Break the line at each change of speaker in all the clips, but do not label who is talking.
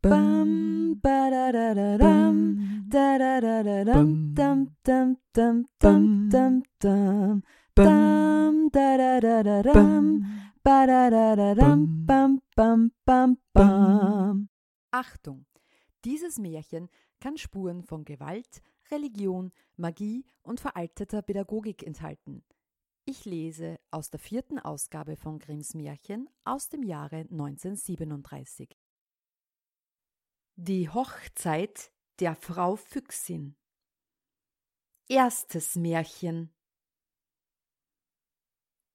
Bam, ba da da da dam, da da da da dam, dam dam dam dam dam dam, dam da da da da dam, ba da da da dam, bam bam bam bam.
Achtung! Dieses Märchen kann Spuren von Gewalt, Religion, Magie und veralteter Pädagogik enthalten. Ich lese aus der vierten Ausgabe von Grimms Märchen aus dem Jahre 1937. Die Hochzeit der Frau Füchsin. Erstes Märchen.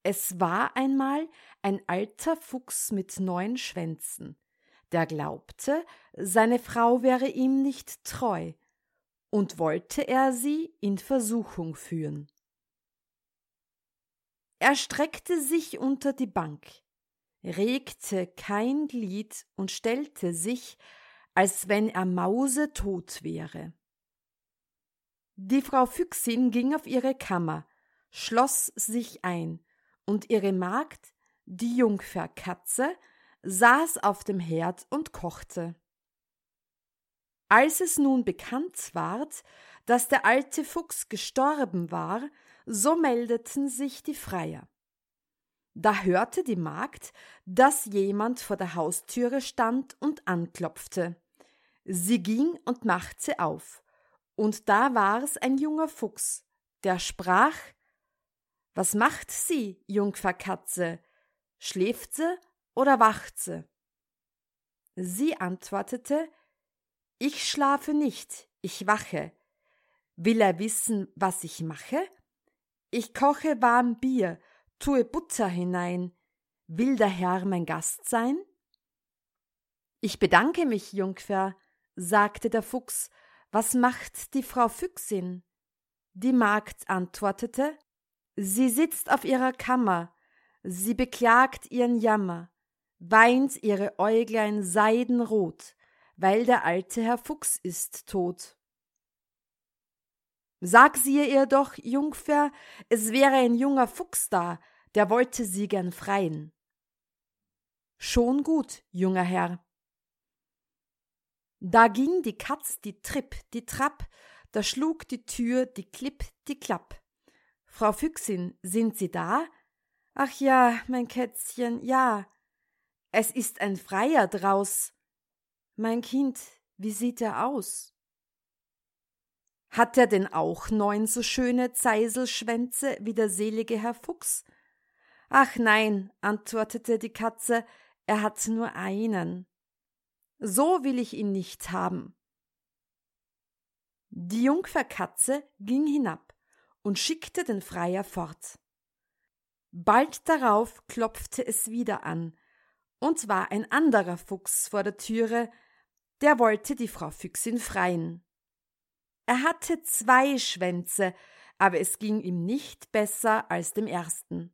Es war einmal ein alter Fuchs mit neun Schwänzen, der glaubte, seine Frau wäre ihm nicht treu, und wollte er sie in Versuchung führen. Er streckte sich unter die Bank, regte kein Glied und stellte sich, als wenn er mausetot wäre. Die Frau Füchsin ging auf ihre Kammer, schloss sich ein, und ihre Magd, die Jungferkatze, saß auf dem Herd und kochte. Als es nun bekannt ward, dass der alte Fuchs gestorben war, so meldeten sich die Freier. Da hörte die Magd, dass jemand vor der Haustüre stand und anklopfte. Sie ging und machte auf, und da war's ein junger Fuchs, der sprach Was macht sie, Jungferkatze? Schläft sie oder wacht sie? Sie antwortete Ich schlafe nicht, ich wache. Will er wissen, was ich mache? Ich koche warm Bier, tue Butter hinein. Will der Herr mein Gast sein? Ich bedanke mich, Jungfer, sagte der Fuchs, was macht die Frau Füchsin? Die Magd antwortete, sie sitzt auf ihrer Kammer, sie beklagt ihren Jammer, weint ihre Äuglein seidenrot, weil der alte Herr Fuchs ist tot. Sag sie ihr doch, Jungfer, es wäre ein junger Fuchs da, der wollte sie gern freien. Schon gut, junger Herr, da ging die Katz die Tripp, die Trapp, da schlug die Tür die Klipp, die Klapp. Frau Füchsin, sind Sie da? Ach ja, mein Kätzchen, ja. Es ist ein Freier draus. Mein Kind, wie sieht er aus? Hat er denn auch neun so schöne Zeiselschwänze wie der selige Herr Fuchs? Ach nein, antwortete die Katze, er hat nur einen. So will ich ihn nicht haben. Die Jungferkatze ging hinab und schickte den Freier fort. Bald darauf klopfte es wieder an, und war ein anderer Fuchs vor der Türe, der wollte die Frau Füchsin freien. Er hatte zwei Schwänze, aber es ging ihm nicht besser als dem ersten.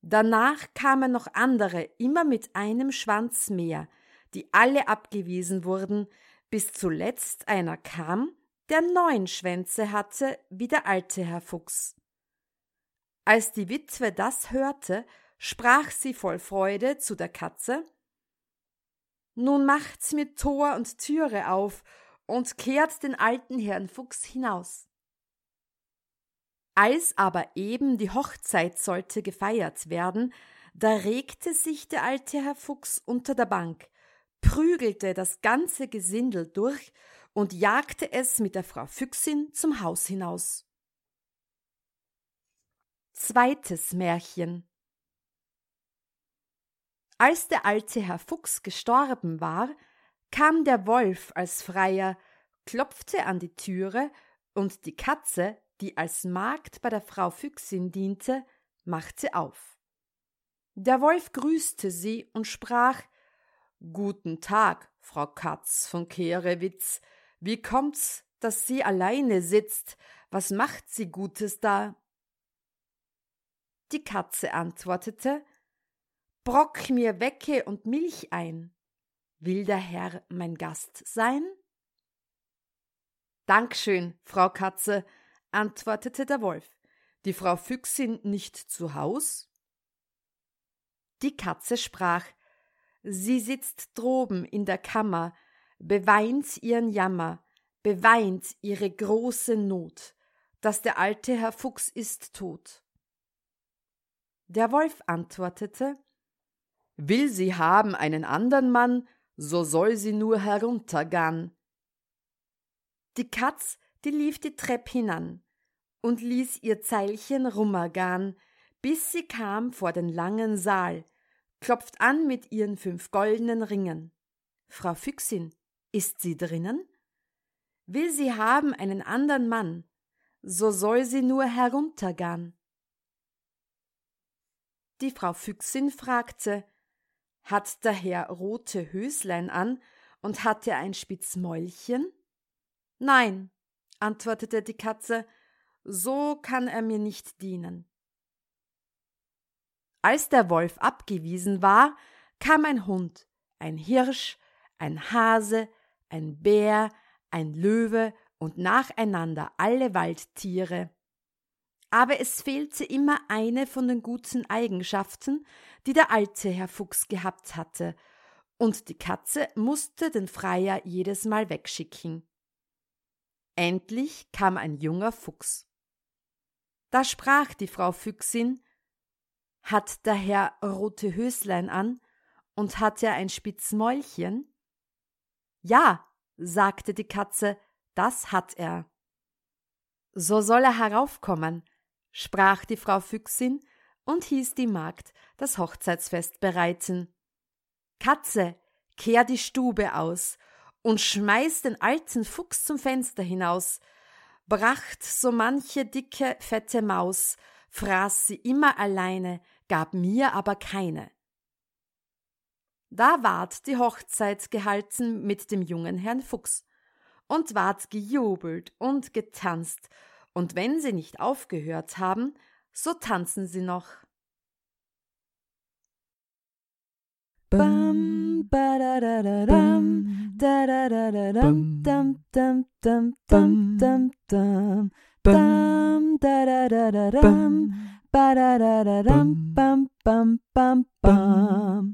Danach kamen noch andere, immer mit einem Schwanz mehr, die alle abgewiesen wurden, bis zuletzt einer kam, der neun Schwänze hatte wie der alte Herr Fuchs. Als die Witwe das hörte, sprach sie voll Freude zu der Katze Nun macht's mir Tor und Türe auf und kehrt den alten Herrn Fuchs hinaus. Als aber eben die Hochzeit sollte gefeiert werden, da regte sich der alte Herr Fuchs unter der Bank, prügelte das ganze Gesindel durch und jagte es mit der Frau Füchsin zum Haus hinaus. Zweites Märchen Als der alte Herr Fuchs gestorben war, kam der Wolf als Freier, klopfte an die Türe, und die Katze, die als Magd bei der Frau Füchsin diente, machte auf. Der Wolf grüßte sie und sprach Guten Tag, Frau Katz von Kehrewitz. Wie kommt's, dass sie alleine sitzt? Was macht sie Gutes da? Die Katze antwortete Brock mir Wecke und Milch ein. Will der Herr mein Gast sein? Dankeschön, Frau Katze, antwortete der Wolf. Die Frau Füchsin nicht zu Haus? Die Katze sprach Sie sitzt droben in der Kammer, beweint ihren Jammer, beweint ihre große Not, dass der alte Herr Fuchs ist tot. Der Wolf antwortete Will sie haben einen andern Mann, so soll sie nur heruntergan. Die Katz, die lief die Trepp hinan und ließ ihr Zeilchen rummergan, bis sie kam vor den langen Saal, klopft an mit ihren fünf goldenen Ringen. Frau Füchsin, ist sie drinnen? Will sie haben einen andern Mann, so soll sie nur heruntergan. Die Frau Füchsin fragte, hat der Herr rote Höslein an und hat er ein Spitzmäulchen? Nein, antwortete die Katze, so kann er mir nicht dienen. Als der Wolf abgewiesen war, kam ein Hund, ein Hirsch, ein Hase, ein Bär, ein Löwe und nacheinander alle Waldtiere. Aber es fehlte immer eine von den guten Eigenschaften, die der alte Herr Fuchs gehabt hatte, und die Katze musste den Freier jedes Mal wegschicken. Endlich kam ein junger Fuchs. Da sprach die Frau Füchsin hat der Herr rote Höslein an und hat er ein Spitzmäulchen? Ja, sagte die Katze, das hat er. So soll er heraufkommen, sprach die Frau Füchsin und hieß die Magd das Hochzeitsfest bereiten. Katze, kehr die Stube aus und schmeiß den alten Fuchs zum Fenster hinaus, bracht so manche dicke, fette Maus, fraß sie immer alleine, gab mir aber keine. Da ward die Hochzeit gehalten mit dem jungen Herrn Fuchs, und ward gejubelt und getanzt, und wenn sie nicht aufgehört haben, so tanzen sie noch.
Bam, ba da da da dam, da da da da dam, dam dam dam dam dam dam, dam da da da. Ba-da-da-da-dum, bum, bum, bum, bum.